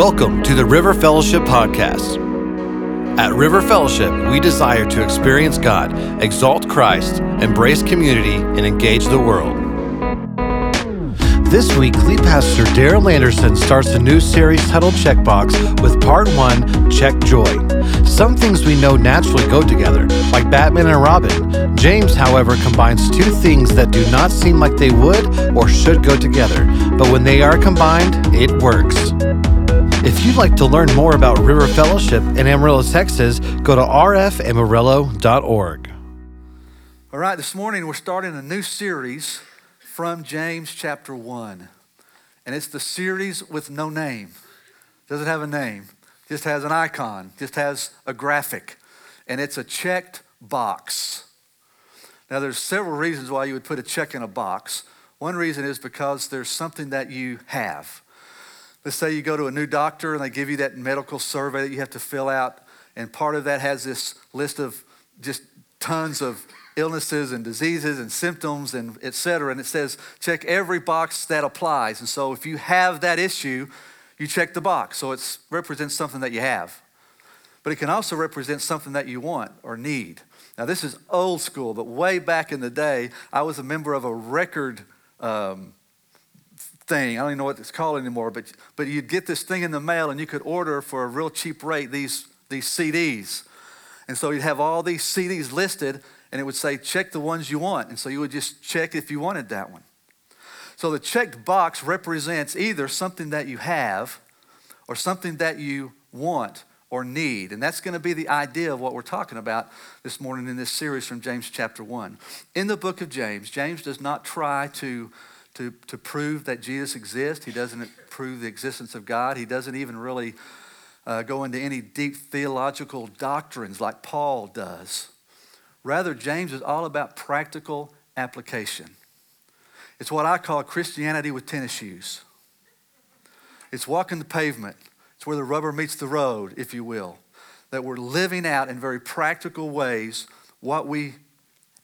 Welcome to the River Fellowship Podcast. At River Fellowship, we desire to experience God, exalt Christ, embrace community, and engage the world. This week, lead pastor Daryl Anderson starts a new series titled Checkbox with part one Check Joy. Some things we know naturally go together, like Batman and Robin. James, however, combines two things that do not seem like they would or should go together, but when they are combined, it works. If you'd like to learn more about River Fellowship in Amarillo, Texas, go to rfamarillo.org. All right, this morning we're starting a new series from James chapter 1. And it's the series with no name. Doesn't have a name, just has an icon, just has a graphic. And it's a checked box. Now, there's several reasons why you would put a check in a box. One reason is because there's something that you have. Let's say you go to a new doctor and they give you that medical survey that you have to fill out, and part of that has this list of just tons of illnesses and diseases and symptoms and et cetera. And it says, check every box that applies. And so if you have that issue, you check the box. So it represents something that you have. But it can also represent something that you want or need. Now, this is old school, but way back in the day, I was a member of a record um, thing. I don't even know what it's called anymore, but, but you'd get this thing in the mail and you could order for a real cheap rate these, these CDs. And so you'd have all these CDs listed, and it would say, check the ones you want. And so you would just check if you wanted that one. So the checked box represents either something that you have or something that you want or need. And that's going to be the idea of what we're talking about this morning in this series from James chapter 1. In the book of James, James does not try to, to, to prove that Jesus exists, he doesn't prove the existence of God, he doesn't even really uh, go into any deep theological doctrines like Paul does. Rather, James is all about practical application. It's what I call Christianity with tennis shoes. It's walking the pavement. It's where the rubber meets the road, if you will. That we're living out in very practical ways what we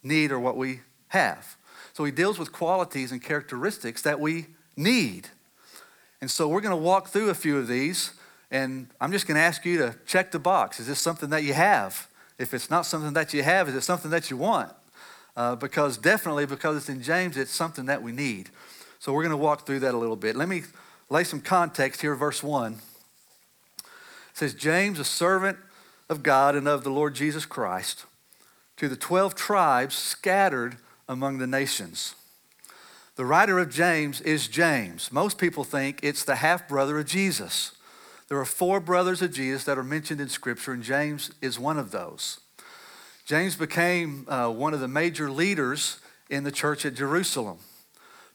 need or what we have. So he deals with qualities and characteristics that we need. And so we're going to walk through a few of these, and I'm just going to ask you to check the box. Is this something that you have? If it's not something that you have, is it something that you want? Uh, because definitely, because it's in James, it's something that we need. So we're going to walk through that a little bit. Let me lay some context here, verse 1. It says, James, a servant of God and of the Lord Jesus Christ, to the 12 tribes scattered among the nations. The writer of James is James. Most people think it's the half brother of Jesus. There are four brothers of Jesus that are mentioned in Scripture, and James is one of those. James became uh, one of the major leaders in the church at Jerusalem.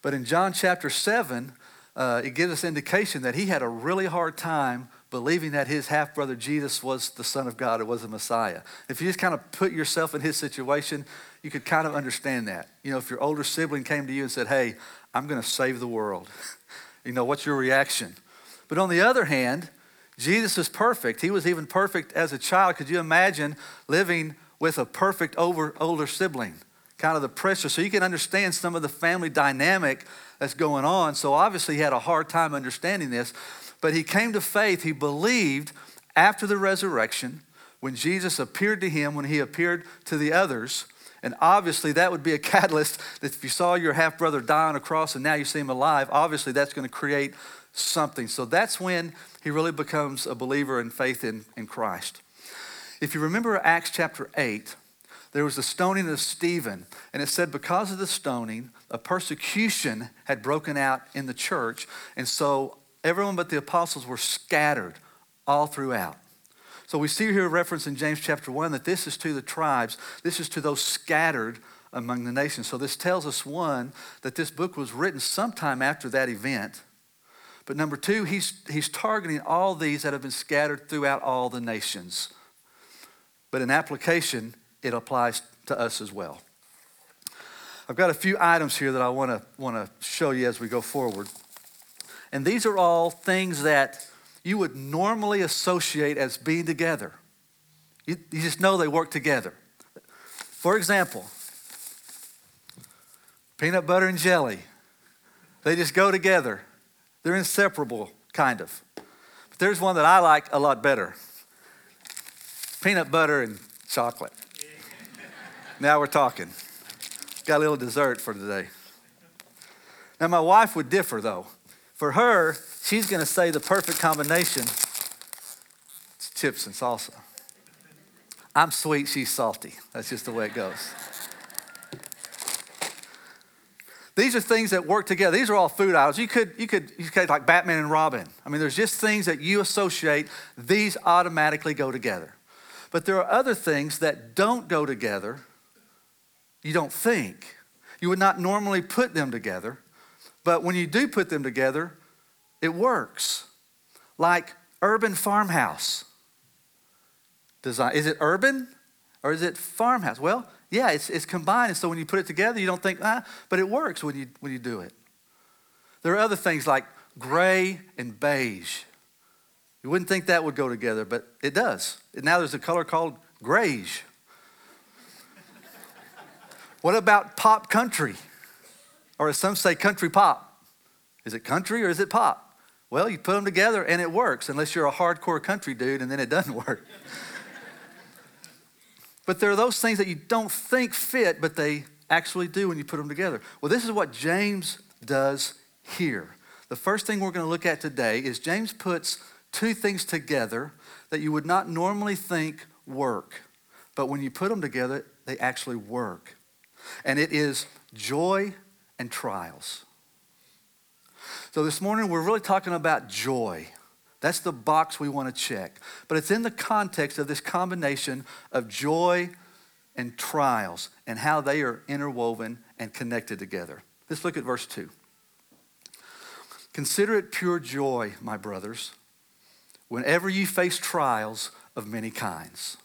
But in John chapter 7, uh, it gives us indication that he had a really hard time believing that his half brother Jesus was the Son of God or was the Messiah. If you just kind of put yourself in his situation, you could kind of understand that. You know, if your older sibling came to you and said, Hey, I'm going to save the world, you know, what's your reaction? But on the other hand, Jesus is perfect. He was even perfect as a child. Could you imagine living with a perfect over, older sibling? Kind of the pressure. So you can understand some of the family dynamic that's going on. So obviously, he had a hard time understanding this. But he came to faith. He believed after the resurrection when Jesus appeared to him, when he appeared to the others. And obviously, that would be a catalyst that if you saw your half brother die on a cross and now you see him alive, obviously that's going to create something. So that's when he really becomes a believer in faith in, in Christ. If you remember Acts chapter 8, there was the stoning of Stephen, and it said because of the stoning, a persecution had broken out in the church, and so everyone but the apostles were scattered all throughout. So we see here a reference in James chapter 1 that this is to the tribes, this is to those scattered among the nations. So this tells us, one, that this book was written sometime after that event. But number two, he's, he's targeting all these that have been scattered throughout all the nations. But in application, it applies to us as well. I've got a few items here that I want to want to show you as we go forward. And these are all things that you would normally associate as being together. You, you just know they work together. For example, peanut butter and jelly. They just go together. They're inseparable, kind of. But there's one that I like a lot better peanut butter and chocolate. now we're talking. Got a little dessert for today. Now, my wife would differ though. For her, she's going to say the perfect combination it's chips and salsa. I'm sweet, she's salty. That's just the way it goes. These are things that work together. These are all food items. You could, you could, you could like Batman and Robin. I mean, there's just things that you associate. These automatically go together. But there are other things that don't go together. You don't think. You would not normally put them together. But when you do put them together, it works. Like urban farmhouse design. Is it urban or is it farmhouse? Well, yeah, it's, it's combined. And so when you put it together, you don't think, ah, but it works when you, when you do it. There are other things like gray and beige. You wouldn't think that would go together, but it does. Now there's a color called grayish. what about pop country? Or as some say, country pop. Is it country or is it pop? Well, you put them together and it works, unless you're a hardcore country dude and then it doesn't work. But there are those things that you don't think fit, but they actually do when you put them together. Well, this is what James does here. The first thing we're going to look at today is James puts two things together that you would not normally think work. But when you put them together, they actually work. And it is joy and trials. So this morning, we're really talking about joy. That's the box we want to check. But it's in the context of this combination of joy and trials and how they are interwoven and connected together. Let's look at verse 2. Consider it pure joy, my brothers, whenever you face trials of many kinds.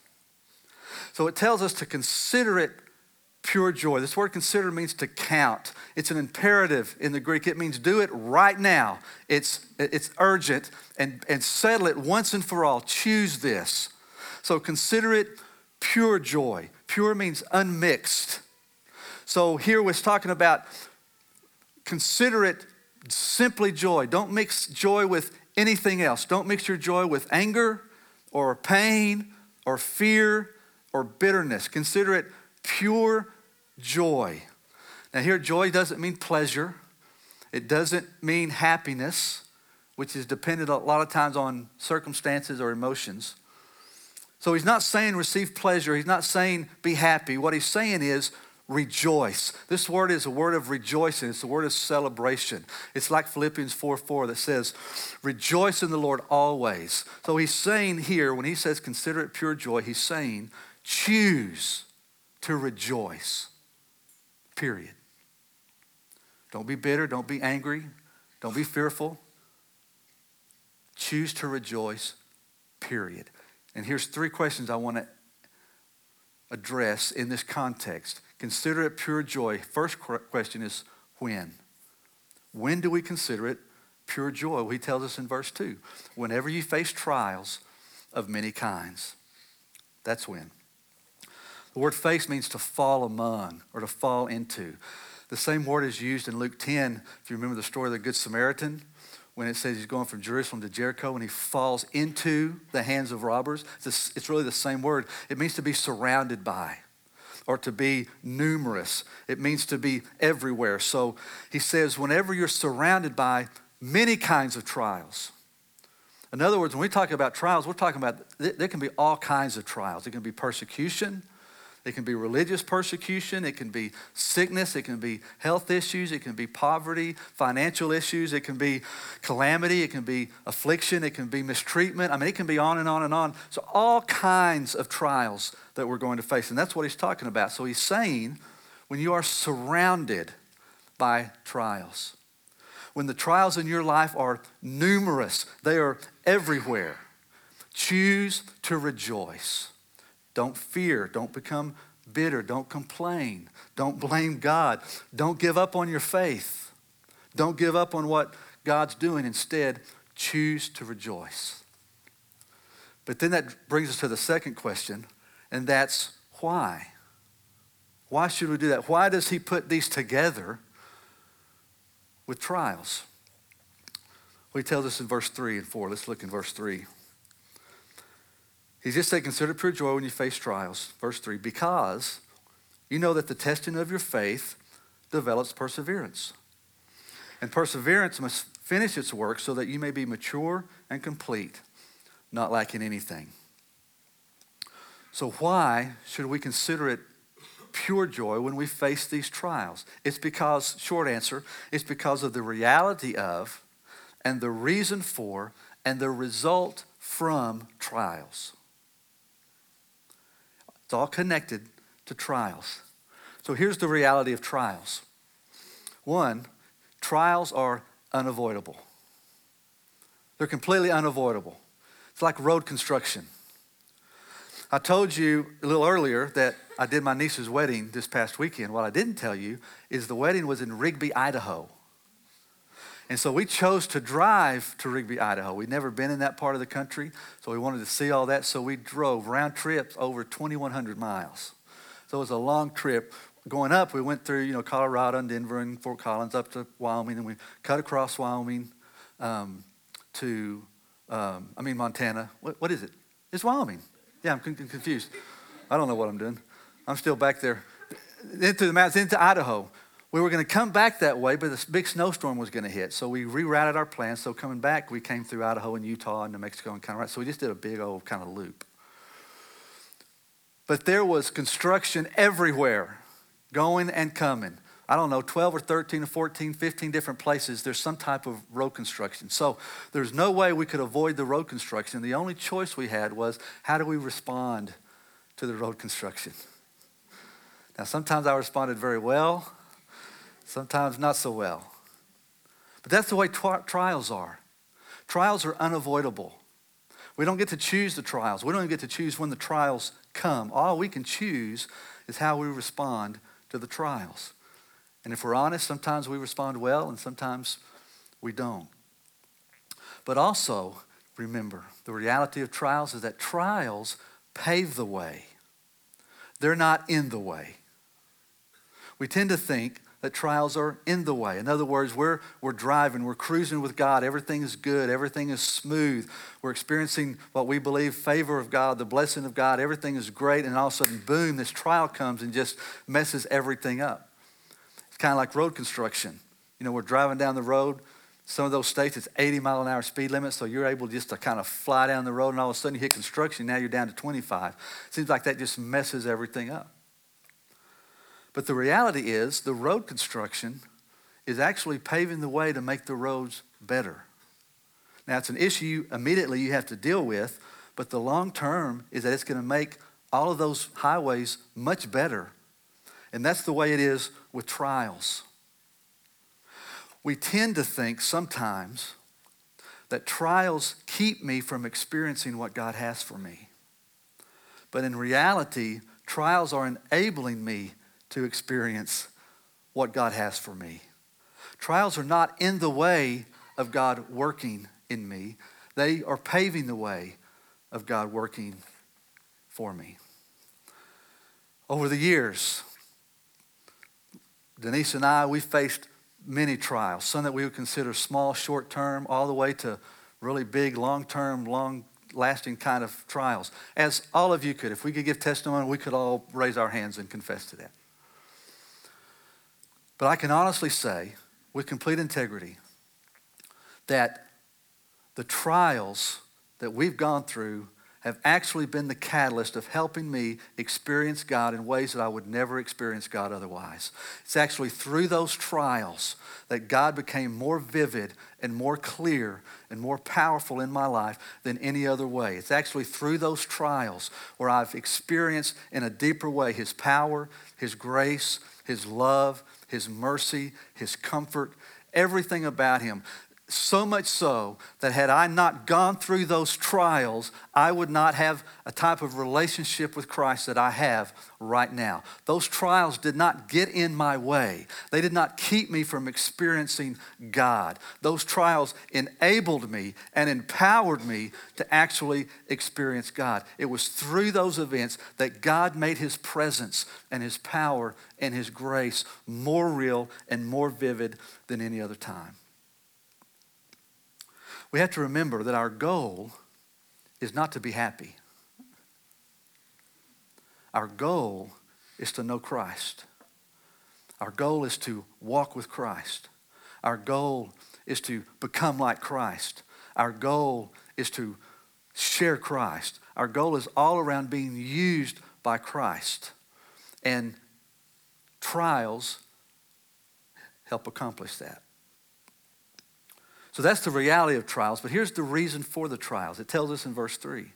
So it tells us to consider it pure joy. This word consider means to count. It's an imperative in the Greek. It means do it right now. It's, it's urgent and, and settle it once and for all. Choose this. So consider it pure joy. Pure means unmixed. So here we're talking about consider it simply joy. Don't mix joy with anything else. Don't mix your joy with anger or pain or fear or bitterness. Consider it pure joy. Now, here, joy doesn't mean pleasure, it doesn't mean happiness, which is dependent a lot of times on circumstances or emotions. So, he's not saying receive pleasure, he's not saying be happy. What he's saying is rejoice. This word is a word of rejoicing, it's a word of celebration. It's like Philippians 4 4 that says, Rejoice in the Lord always. So he's saying here, when he says consider it pure joy, he's saying choose to rejoice. Period. Don't be bitter. Don't be angry. Don't be fearful. Choose to rejoice. Period. And here's three questions I want to address in this context. Consider it pure joy. First question is when? When do we consider it pure joy? Well, he tells us in verse 2 whenever you face trials of many kinds. That's when. The word face means to fall among or to fall into. The same word is used in Luke 10, if you remember the story of the Good Samaritan, when it says he's going from Jerusalem to Jericho and he falls into the hands of robbers. It's, really the same word. It means to be surrounded by or to be numerous. It means to be everywhere. So he says, whenever you're surrounded by many kinds of trials. In other words, when we talk about trials, we're talking about there can be all kinds of trials. It can be persecution, it can be religious persecution, it can be sickness, it can be health issues, it can be poverty, financial issues, it can be calamity, it can be affliction, it can be mistreatment. I mean, it can be on and on and on. So, all kinds of trials that we're going to face. And that's what he's talking about. So, he's saying when you are surrounded by trials, when the trials in your life are numerous, they are everywhere, choose to rejoice. Don't fear. Don't become bitter. Don't complain. Don't blame God. Don't give up on your faith. Don't give up on what God's doing. Instead, choose to rejoice. But then that brings us to the second question, and that's why? Why should we do that? Why does he put these together with trials? Well, he tells us in verse 3 and 4. Let's look in verse 3. He just said, Consider it pure joy when you face trials. Verse 3 Because you know that the testing of your faith develops perseverance. And perseverance must finish its work so that you may be mature and complete, not lacking anything. So, why should we consider it pure joy when we face these trials? It's because, short answer, it's because of the reality of and the reason for and the result from trials. It's all connected to trials. So here's the reality of trials one, trials are unavoidable, they're completely unavoidable. It's like road construction. I told you a little earlier that I did my niece's wedding this past weekend. What I didn't tell you is the wedding was in Rigby, Idaho. And so we chose to drive to Rigby, Idaho. We'd never been in that part of the country, so we wanted to see all that. So we drove round trips over 2,100 miles. So it was a long trip. Going up, we went through, you know, Colorado and Denver and Fort Collins up to Wyoming, and we cut across Wyoming um, to, um, I mean, Montana. What, what is it? It's Wyoming. Yeah, I'm confused. I don't know what I'm doing. I'm still back there. Into the mountains, into Idaho. We were going to come back that way, but this big snowstorm was going to hit. So we rerouted our plans. So coming back, we came through Idaho and Utah and New Mexico and kind of right. So we just did a big old kind of loop. But there was construction everywhere, going and coming. I don't know, 12 or 13 or 14, 15 different places, there's some type of road construction. So there's no way we could avoid the road construction. The only choice we had was how do we respond to the road construction? Now, sometimes I responded very well, sometimes not so well. But that's the way trials are. Trials are unavoidable. We don't get to choose the trials. We don't even get to choose when the trials come. All we can choose is how we respond to the trials. And if we're honest, sometimes we respond well and sometimes we don't. But also, remember, the reality of trials is that trials pave the way, they're not in the way. We tend to think that trials are in the way. In other words, we're, we're driving, we're cruising with God, everything is good, everything is smooth. We're experiencing what we believe favor of God, the blessing of God, everything is great, and all of a sudden, boom, this trial comes and just messes everything up. It's kind of like road construction. You know, we're driving down the road. Some of those states, it's 80 mile an hour speed limit, so you're able just to kind of fly down the road, and all of a sudden you hit construction. Now you're down to 25. Seems like that just messes everything up. But the reality is, the road construction is actually paving the way to make the roads better. Now, it's an issue immediately you have to deal with, but the long term is that it's going to make all of those highways much better and that's the way it is with trials. We tend to think sometimes that trials keep me from experiencing what God has for me. But in reality, trials are enabling me to experience what God has for me. Trials are not in the way of God working in me, they are paving the way of God working for me. Over the years, Denise and I, we faced many trials, some that we would consider small, short term, all the way to really big, long term, long lasting kind of trials. As all of you could. If we could give testimony, we could all raise our hands and confess to that. But I can honestly say, with complete integrity, that the trials that we've gone through have actually been the catalyst of helping me experience God in ways that I would never experience God otherwise. It's actually through those trials that God became more vivid and more clear and more powerful in my life than any other way. It's actually through those trials where I've experienced in a deeper way His power, His grace, His love, His mercy, His comfort, everything about Him. So much so that had I not gone through those trials, I would not have a type of relationship with Christ that I have right now. Those trials did not get in my way, they did not keep me from experiencing God. Those trials enabled me and empowered me to actually experience God. It was through those events that God made his presence and his power and his grace more real and more vivid than any other time. We have to remember that our goal is not to be happy. Our goal is to know Christ. Our goal is to walk with Christ. Our goal is to become like Christ. Our goal is to share Christ. Our goal is all around being used by Christ. And trials help accomplish that. So that's the reality of trials, but here's the reason for the trials. It tells us in verse 3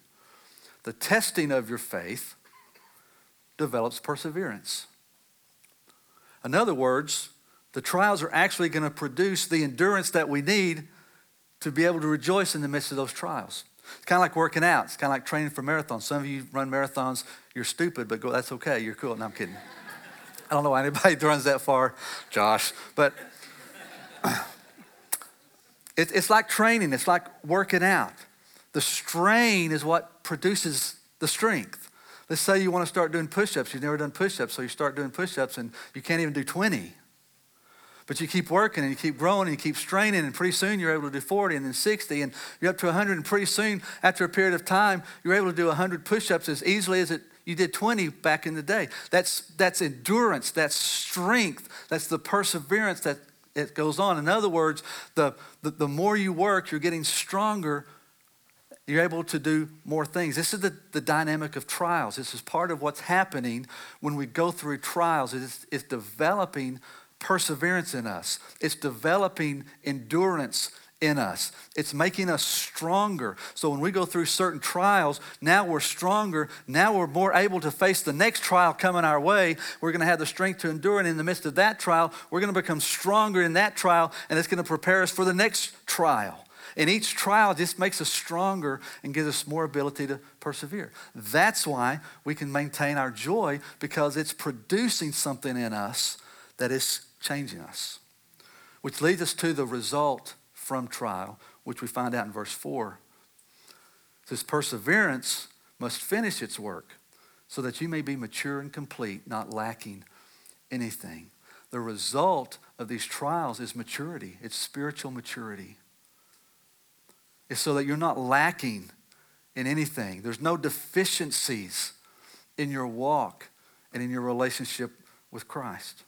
the testing of your faith develops perseverance. In other words, the trials are actually going to produce the endurance that we need to be able to rejoice in the midst of those trials. It's kind of like working out. It's kind of like training for marathons. Some of you run marathons, you're stupid, but go, that's okay. You're cool. No, I'm kidding. I don't know why anybody runs that far, Josh, but it, it's like training, it's like working out. The strain is what produces the strength. Let's say you want to start doing push ups. You've never done push ups, so you start doing push ups and you can't even do 20. But you keep working and you keep growing and you keep straining, and pretty soon you're able to do 40 and then 60, and you're up to 100. And pretty soon, after a period of time, you're able to do 100 push ups as easily as it, you did 20 back in the day. That's, that's endurance, that's strength, that's the perseverance that it goes on. In other words, the, the, the more you work, you're getting stronger you're able to do more things. This is the, the dynamic of trials. This is part of what's happening when we go through trials. It's, it's developing perseverance in us, it's developing endurance in us. It's making us stronger. So when we go through certain trials, now we're stronger. Now we're more able to face the next trial coming our way. We're going to have the strength to endure. And in the midst of that trial, we're going to become stronger in that trial, and it's going to prepare us for the next trial. And each trial just makes us stronger and gives us more ability to persevere. That's why we can maintain our joy because it's producing something in us that is changing us. Which leads us to the result from trial, which we find out in verse 4. It says, Perseverance must finish its work so that you may be mature and complete, not lacking anything. The result of these trials is maturity, it's spiritual maturity is so that you're not lacking in anything. There's no deficiencies in your walk and in your relationship with Christ.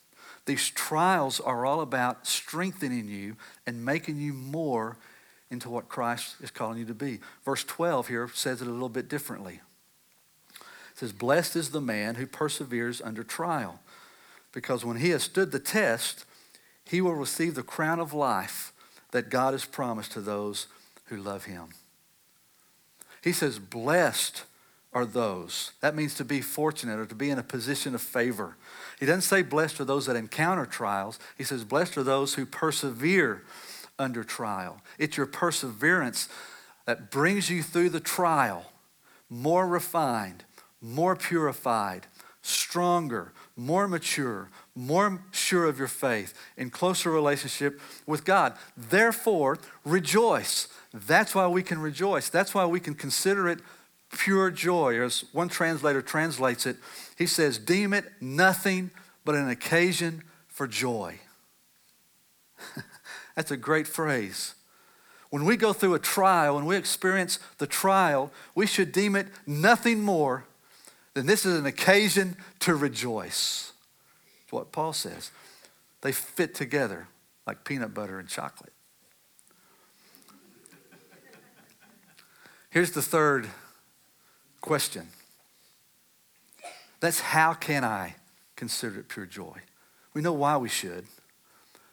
These trials are all about strengthening you and making you more into what Christ is calling you to be. Verse 12 here says it a little bit differently. It says, Blessed is the man who perseveres under trial, because when he has stood the test, he will receive the crown of life that God has promised to those who love him. He says, Blessed are those. That means to be fortunate or to be in a position of favor. He doesn't say blessed are those that encounter trials. He says, Blessed are those who persevere under trial. It's your perseverance that brings you through the trial more refined, more purified, stronger, more mature, more sure of your faith, in closer relationship with God. Therefore, rejoice. That's why we can rejoice. That's why we can consider it pure joy. As one translator translates it, he says, Deem it nothing but an occasion for joy. That's a great phrase. When we go through a trial, when we experience the trial, we should deem it nothing more than this is an occasion to rejoice. That's what Paul says. They fit together like peanut butter and chocolate. Here's the third question. That's how can I consider it pure joy? We know why we should,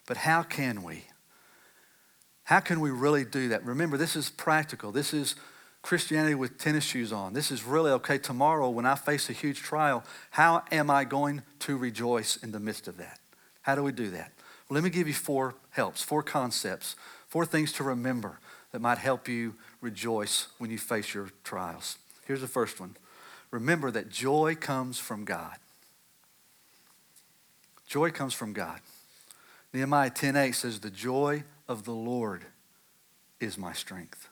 but how can we? How can we really do that? Remember, this is practical. This is Christianity with tennis shoes on. This is really okay. Tomorrow, when I face a huge trial, how am I going to rejoice in the midst of that? How do we do that? Well, let me give you four helps, four concepts, four things to remember that might help you rejoice when you face your trials. Here's the first one remember that joy comes from God. Joy comes from God. Nehemiah 10:8 says, "The joy of the Lord is my strength."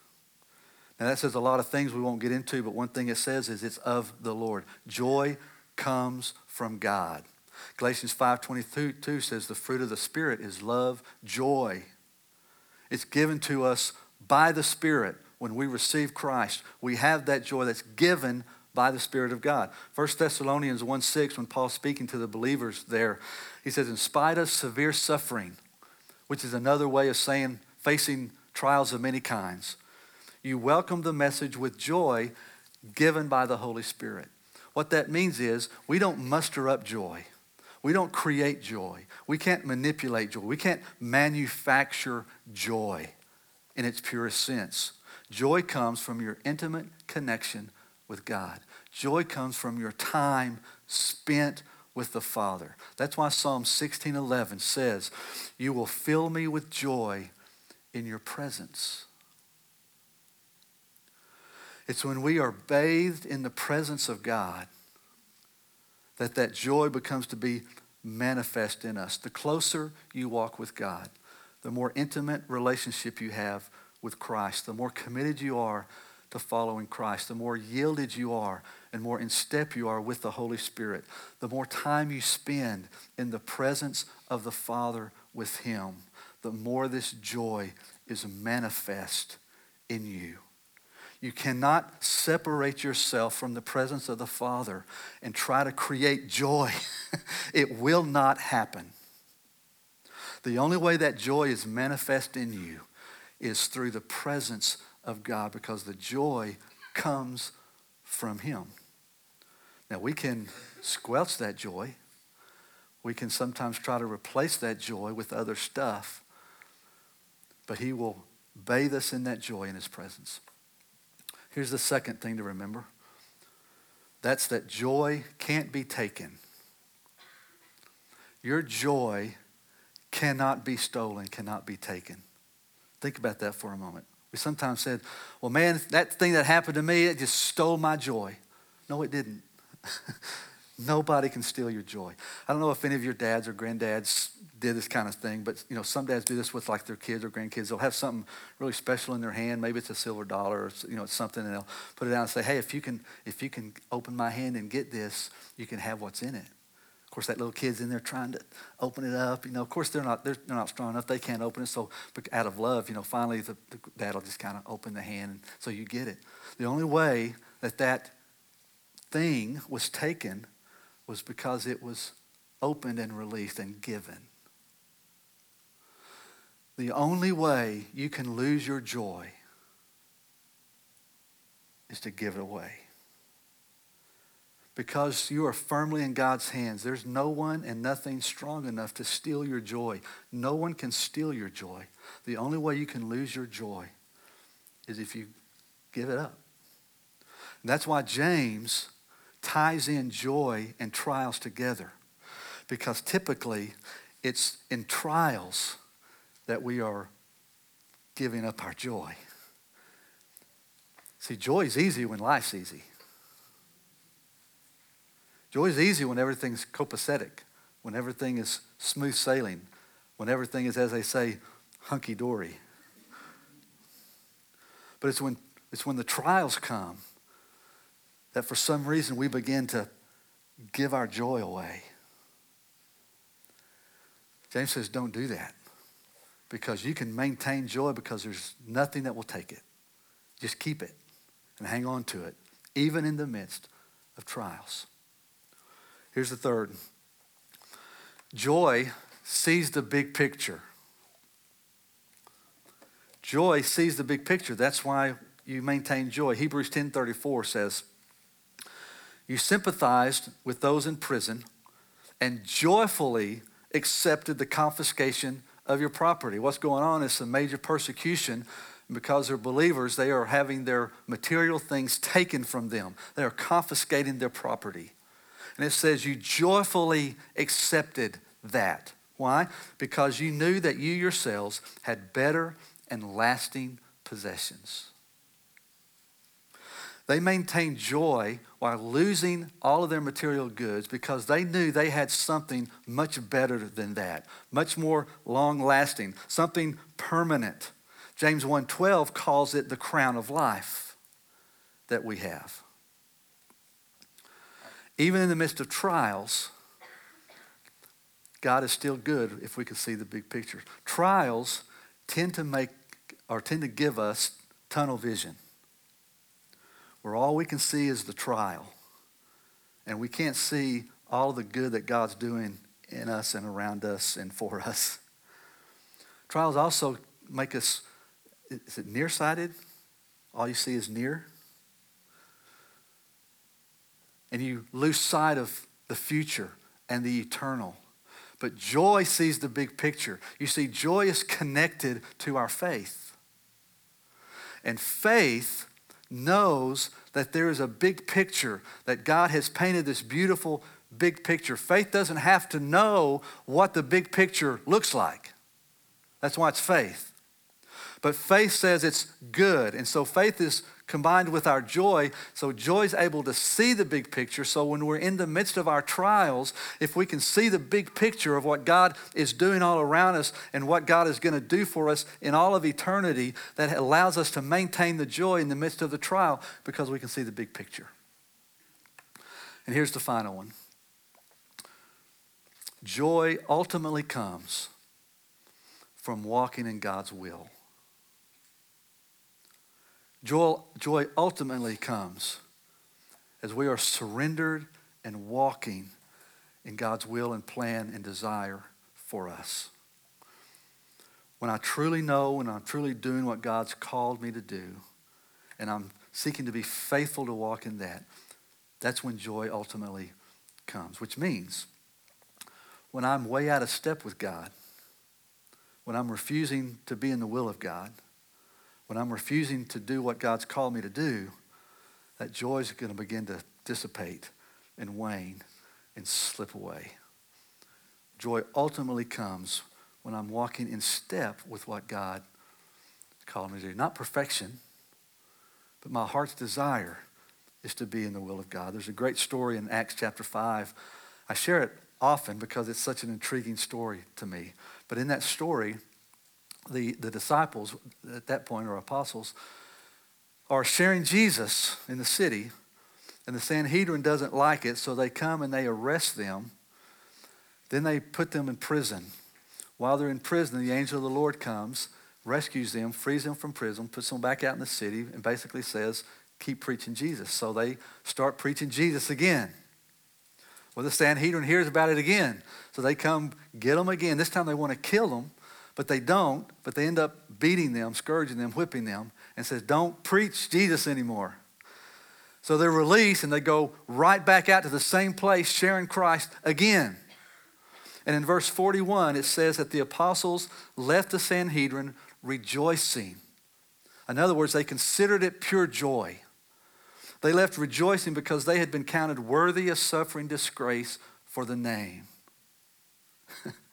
Now that says a lot of things we won't get into, but one thing it says is it's of the Lord. Joy comes from God. Galatians 5:22 says the fruit of the spirit is love, joy. It's given to us by the Spirit when we receive Christ. We have that joy that's given by the Spirit of God. 1 Thessalonians 1 6, when Paul's speaking to the believers there, he says, In spite of severe suffering, which is another way of saying facing trials of many kinds, you welcome the message with joy given by the Holy Spirit. What that means is we don't muster up joy. We don't create joy. We can't manipulate joy. We can't manufacture joy in its purest sense. Joy comes from your intimate connection with God. Joy comes from your time spent with the Father. That's why Psalm 16:11 says, "You will fill me with joy in your presence." It's when we are bathed in the presence of God that that joy becomes to be manifest in us. The closer you walk with God, the more intimate relationship you have with Christ, the more committed you are to following Christ, the more yielded you are and more in step you are with the Holy Spirit, the more time you spend in the presence of the Father with Him, the more this joy is manifest in you. You cannot separate yourself from the presence of the Father and try to create joy. it will not happen. The only way that joy is manifest in you is through the presence of God because the joy comes from Him. Now, we can squelch that joy. We can sometimes try to replace that joy with other stuff, but He will bathe us in that joy in His presence. Here's the second thing to remember that's that joy can't be taken. Your joy cannot be stolen, cannot be taken. Think about that for a moment. We sometimes said, well, man, that thing that happened to me, it just stole my joy. No, it didn't. Nobody can steal your joy. I don't know if any of your dads or granddads did this kind of thing, but you know, some dads do this with like their kids or grandkids. They'll have something really special in their hand. Maybe it's a silver dollar or you know, it's something, and they'll put it down and say, "Hey, if you can, if you can open my hand and get this, you can have what's in it." Of course, that little kid's in there trying to open it up. You know, of course, they're not they're, they're not strong enough. They can't open it. So, out of love, you know, finally the, the dad will just kind of open the hand, and so you get it. The only way that that thing was taken was because it was opened and released and given. The only way you can lose your joy is to give it away. Because you are firmly in God's hands, there's no one and nothing strong enough to steal your joy. No one can steal your joy. The only way you can lose your joy is if you give it up. And that's why James ties in joy and trials together because typically it's in trials that we are giving up our joy. See, joy is easy when life's easy. Joy is easy when everything's copacetic, when everything is smooth sailing, when everything is, as they say, hunky dory. But it's when, it's when the trials come that for some reason we begin to give our joy away. James says, don't do that because you can maintain joy because there's nothing that will take it. Just keep it and hang on to it, even in the midst of trials. Here's the third joy sees the big picture. Joy sees the big picture. That's why you maintain joy. Hebrews 10:34 says, you sympathized with those in prison and joyfully accepted the confiscation of your property. What's going on is some major persecution. Because they're believers, they are having their material things taken from them. They are confiscating their property. And it says, You joyfully accepted that. Why? Because you knew that you yourselves had better and lasting possessions. They maintained joy while losing all of their material goods because they knew they had something much better than that, much more long lasting, something permanent. James 1:12 calls it the crown of life that we have. Even in the midst of trials, God is still good if we can see the big picture. Trials tend to make or tend to give us tunnel vision, where all we can see is the trial, and we can't see all the good that God's doing in us and around us and for us. Trials also make us, is it nearsighted? All you see is near. And you lose sight of the future and the eternal. But joy sees the big picture. You see, joy is connected to our faith. And faith knows that there is a big picture, that God has painted this beautiful big picture. Faith doesn't have to know what the big picture looks like. That's why it's faith. But faith says it's good. And so faith is combined with our joy. So joy is able to see the big picture. So when we're in the midst of our trials, if we can see the big picture of what God is doing all around us and what God is going to do for us in all of eternity, that allows us to maintain the joy in the midst of the trial because we can see the big picture. And here's the final one joy ultimately comes from walking in God's will. Joy, joy ultimately comes as we are surrendered and walking in God's will and plan and desire for us. When I truly know and I'm truly doing what God's called me to do, and I'm seeking to be faithful to walk in that, that's when joy ultimately comes, which means when I'm way out of step with God, when I'm refusing to be in the will of God, when I'm refusing to do what God's called me to do, that joy is going to begin to dissipate and wane and slip away. Joy ultimately comes when I'm walking in step with what God called me to do. Not perfection, but my heart's desire is to be in the will of God. There's a great story in Acts chapter 5. I share it often because it's such an intriguing story to me. But in that story, the, the disciples at that point, or apostles, are sharing Jesus in the city, and the Sanhedrin doesn't like it, so they come and they arrest them. Then they put them in prison. While they're in prison, the angel of the Lord comes, rescues them, frees them from prison, puts them back out in the city, and basically says, Keep preaching Jesus. So they start preaching Jesus again. Well, the Sanhedrin hears about it again. So they come get them again. This time they want to kill them. But they don't, but they end up beating them, scourging them, whipping them, and says, Don't preach Jesus anymore. So they're released and they go right back out to the same place sharing Christ again. And in verse 41, it says that the apostles left the Sanhedrin rejoicing. In other words, they considered it pure joy. They left rejoicing because they had been counted worthy of suffering disgrace for the name.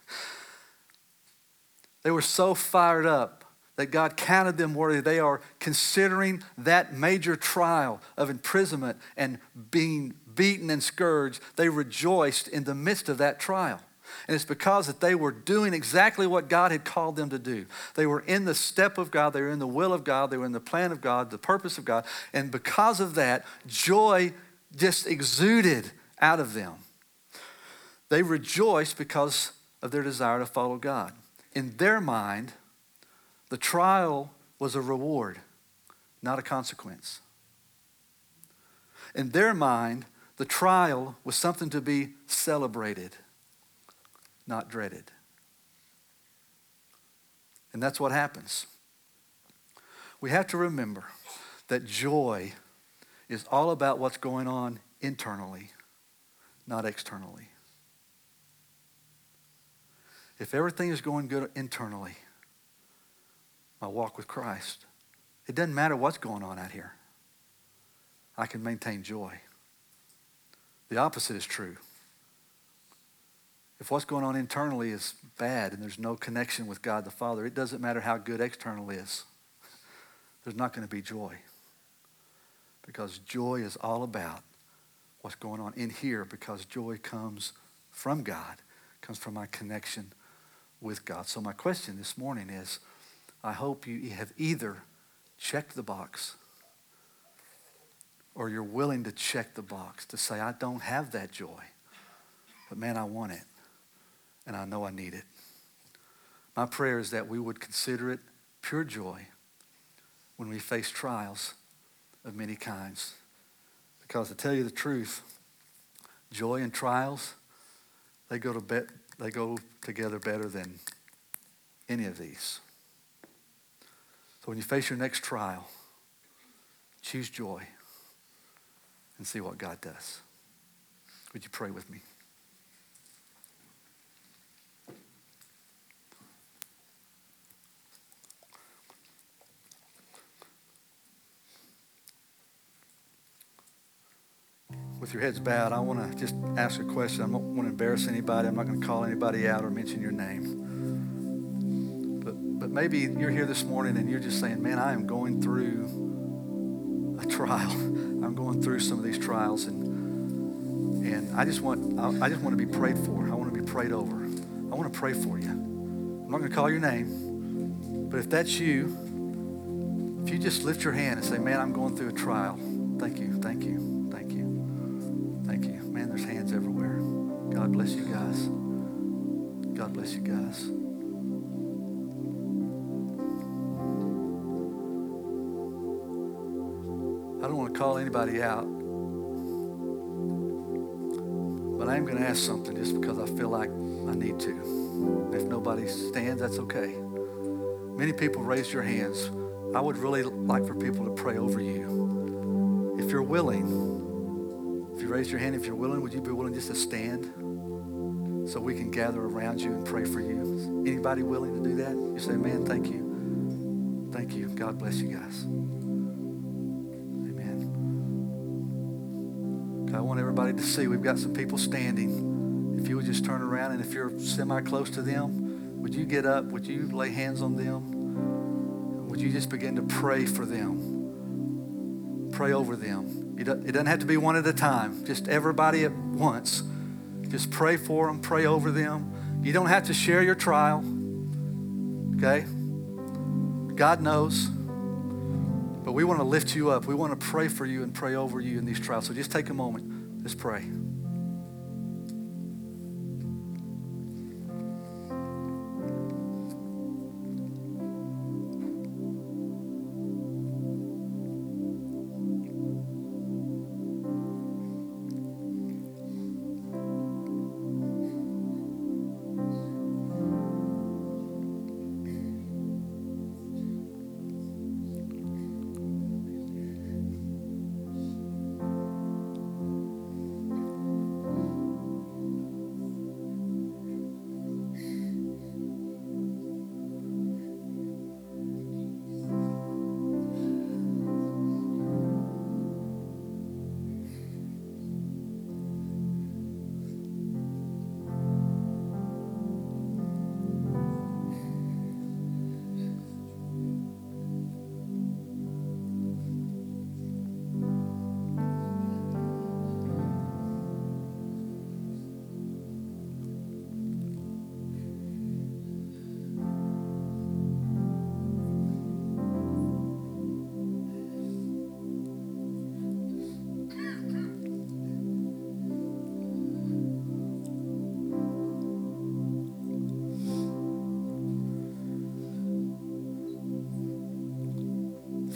They were so fired up that God counted them worthy. They are considering that major trial of imprisonment and being beaten and scourged. They rejoiced in the midst of that trial. And it's because that they were doing exactly what God had called them to do. They were in the step of God, they were in the will of God, they were in the plan of God, the purpose of God. And because of that, joy just exuded out of them. They rejoiced because of their desire to follow God in their mind, the trial was a reward, not a consequence. In their mind, the trial was something to be celebrated, not dreaded. And that's what happens. We have to remember that joy is all about what's going on internally, not externally if everything is going good internally, my walk with Christ, it doesn't matter what's going on out here. I can maintain joy. The opposite is true. If what's going on internally is bad and there's no connection with God the Father, it doesn't matter how good external is. There's not going to be joy. Because joy is all about what's going on in here because joy comes from God, comes from my connection with God. So, my question this morning is I hope you have either checked the box or you're willing to check the box to say, I don't have that joy, but man, I want it, and I know I need it. My prayer is that we would consider it pure joy when we face trials of many kinds. Because to tell you the truth, joy and trials, they go, to be- they go together better than any of these. So when you face your next trial, choose joy and see what God does. Would you pray with me? With your heads bowed, I want to just ask a question. I don't want to embarrass anybody. I'm not going to call anybody out or mention your name. But, but maybe you're here this morning and you're just saying, man, I am going through a trial. I'm going through some of these trials. And, and I just want, I just want to be prayed for. I want to be prayed over. I want to pray for you. I'm not going to call your name. But if that's you, if you just lift your hand and say, man, I'm going through a trial. Thank you. Thank you. God bless you guys. God bless you guys. I don't want to call anybody out, but I am going to ask something just because I feel like I need to. If nobody stands, that's okay. Many people raise your hands. I would really like for people to pray over you. If you're willing, if you raise your hand, if you're willing, would you be willing just to stand so we can gather around you and pray for you? Anybody willing to do that? You say, man, thank you. Thank you. God bless you guys. Amen. I want everybody to see we've got some people standing. If you would just turn around and if you're semi close to them, would you get up? Would you lay hands on them? Would you just begin to pray for them? Pray over them. It doesn't have to be one at a time, just everybody at once. Just pray for them, pray over them. You don't have to share your trial, okay? God knows. But we want to lift you up. We want to pray for you and pray over you in these trials. So just take a moment. Let's pray.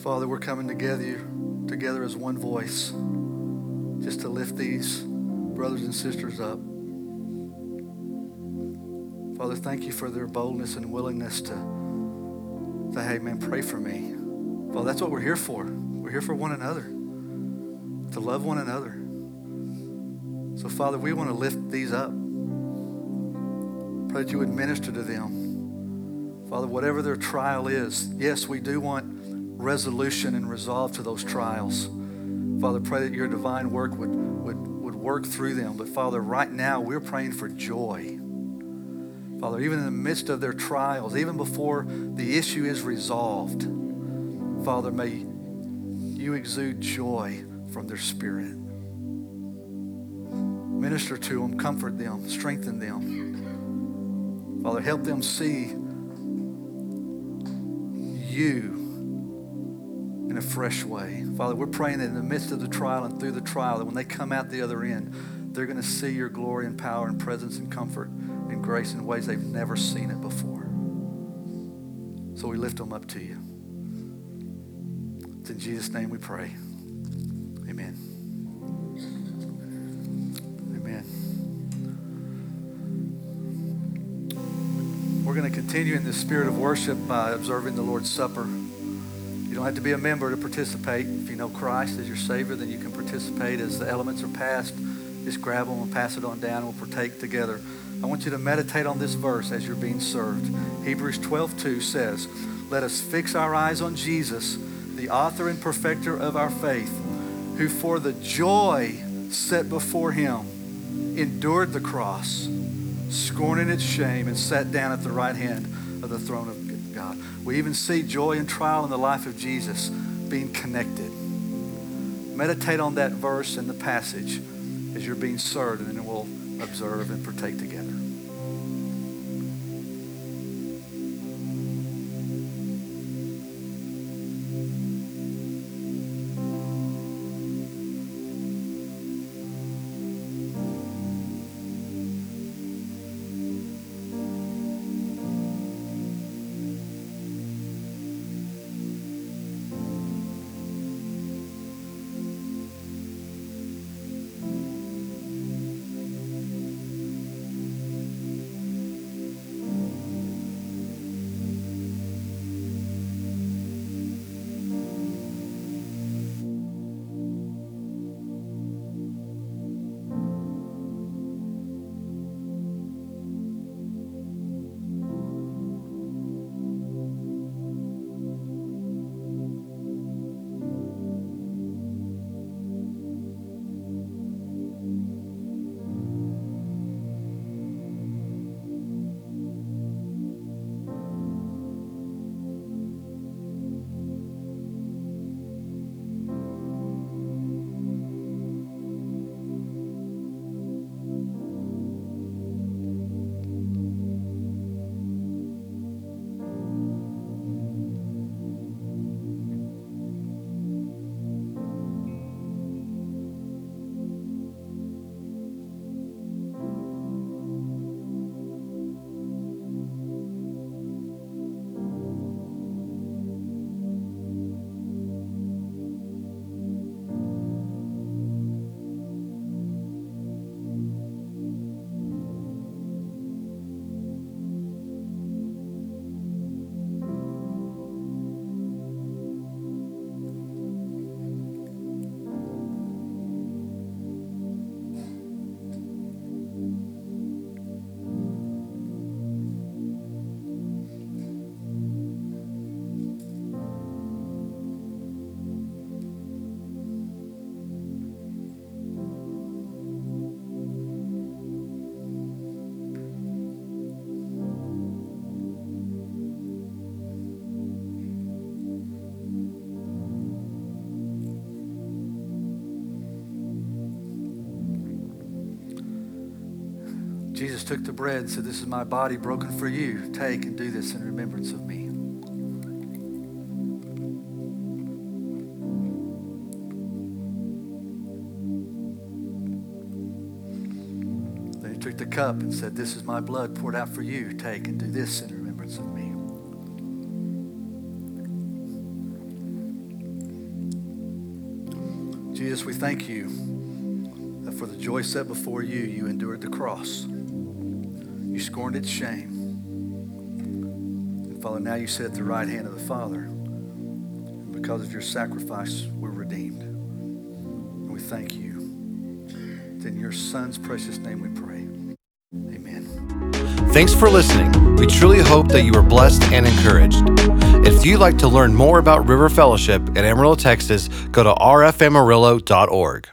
Father, we're coming together, together as one voice just to lift these brothers and sisters up. Father, thank you for their boldness and willingness to say, hey, man, pray for me. Father, that's what we're here for. We're here for one another, to love one another. So, Father, we want to lift these up. Pray that you would minister to them. Father, whatever their trial is, yes, we do want resolution and resolve to those trials. Father, pray that your divine work would, would, would work through them. But Father, right now we're praying for joy. Father, even in the midst of their trials, even before the issue is resolved, Father, may you exude joy from their spirit. Minister to them, comfort them, strengthen them. Father, help them see you a fresh way. Father, we're praying that in the midst of the trial and through the trial, that when they come out the other end, they're going to see your glory and power and presence and comfort and grace in ways they've never seen it before. So we lift them up to you. It's in Jesus' name we pray. Amen. Amen. We're going to continue in the spirit of worship by observing the Lord's Supper. You don't have to be a member to participate. If you know Christ as your Savior, then you can participate as the elements are passed. Just grab them and pass it on down. And we'll partake together. I want you to meditate on this verse as you're being served. Hebrews 12:2 says, "Let us fix our eyes on Jesus, the author and perfecter of our faith, who for the joy set before him endured the cross, scorning its shame, and sat down at the right hand of the throne of God. We even see joy and trial in the life of Jesus being connected. Meditate on that verse and the passage as you're being served, and then we'll observe and partake together. Took the bread and said, This is my body broken for you. Take and do this in remembrance of me. Then he took the cup and said, This is my blood poured out for you. Take and do this in remembrance of me. Jesus, we thank you that for the joy set before you, you endured the cross. You scorned its shame. And Father, now you sit at the right hand of the Father. Because of your sacrifice, we're redeemed. And we thank you. It's in your Son's precious name we pray. Amen. Thanks for listening. We truly hope that you were blessed and encouraged. If you'd like to learn more about River Fellowship in Amarillo, Texas, go to rfamarillo.org.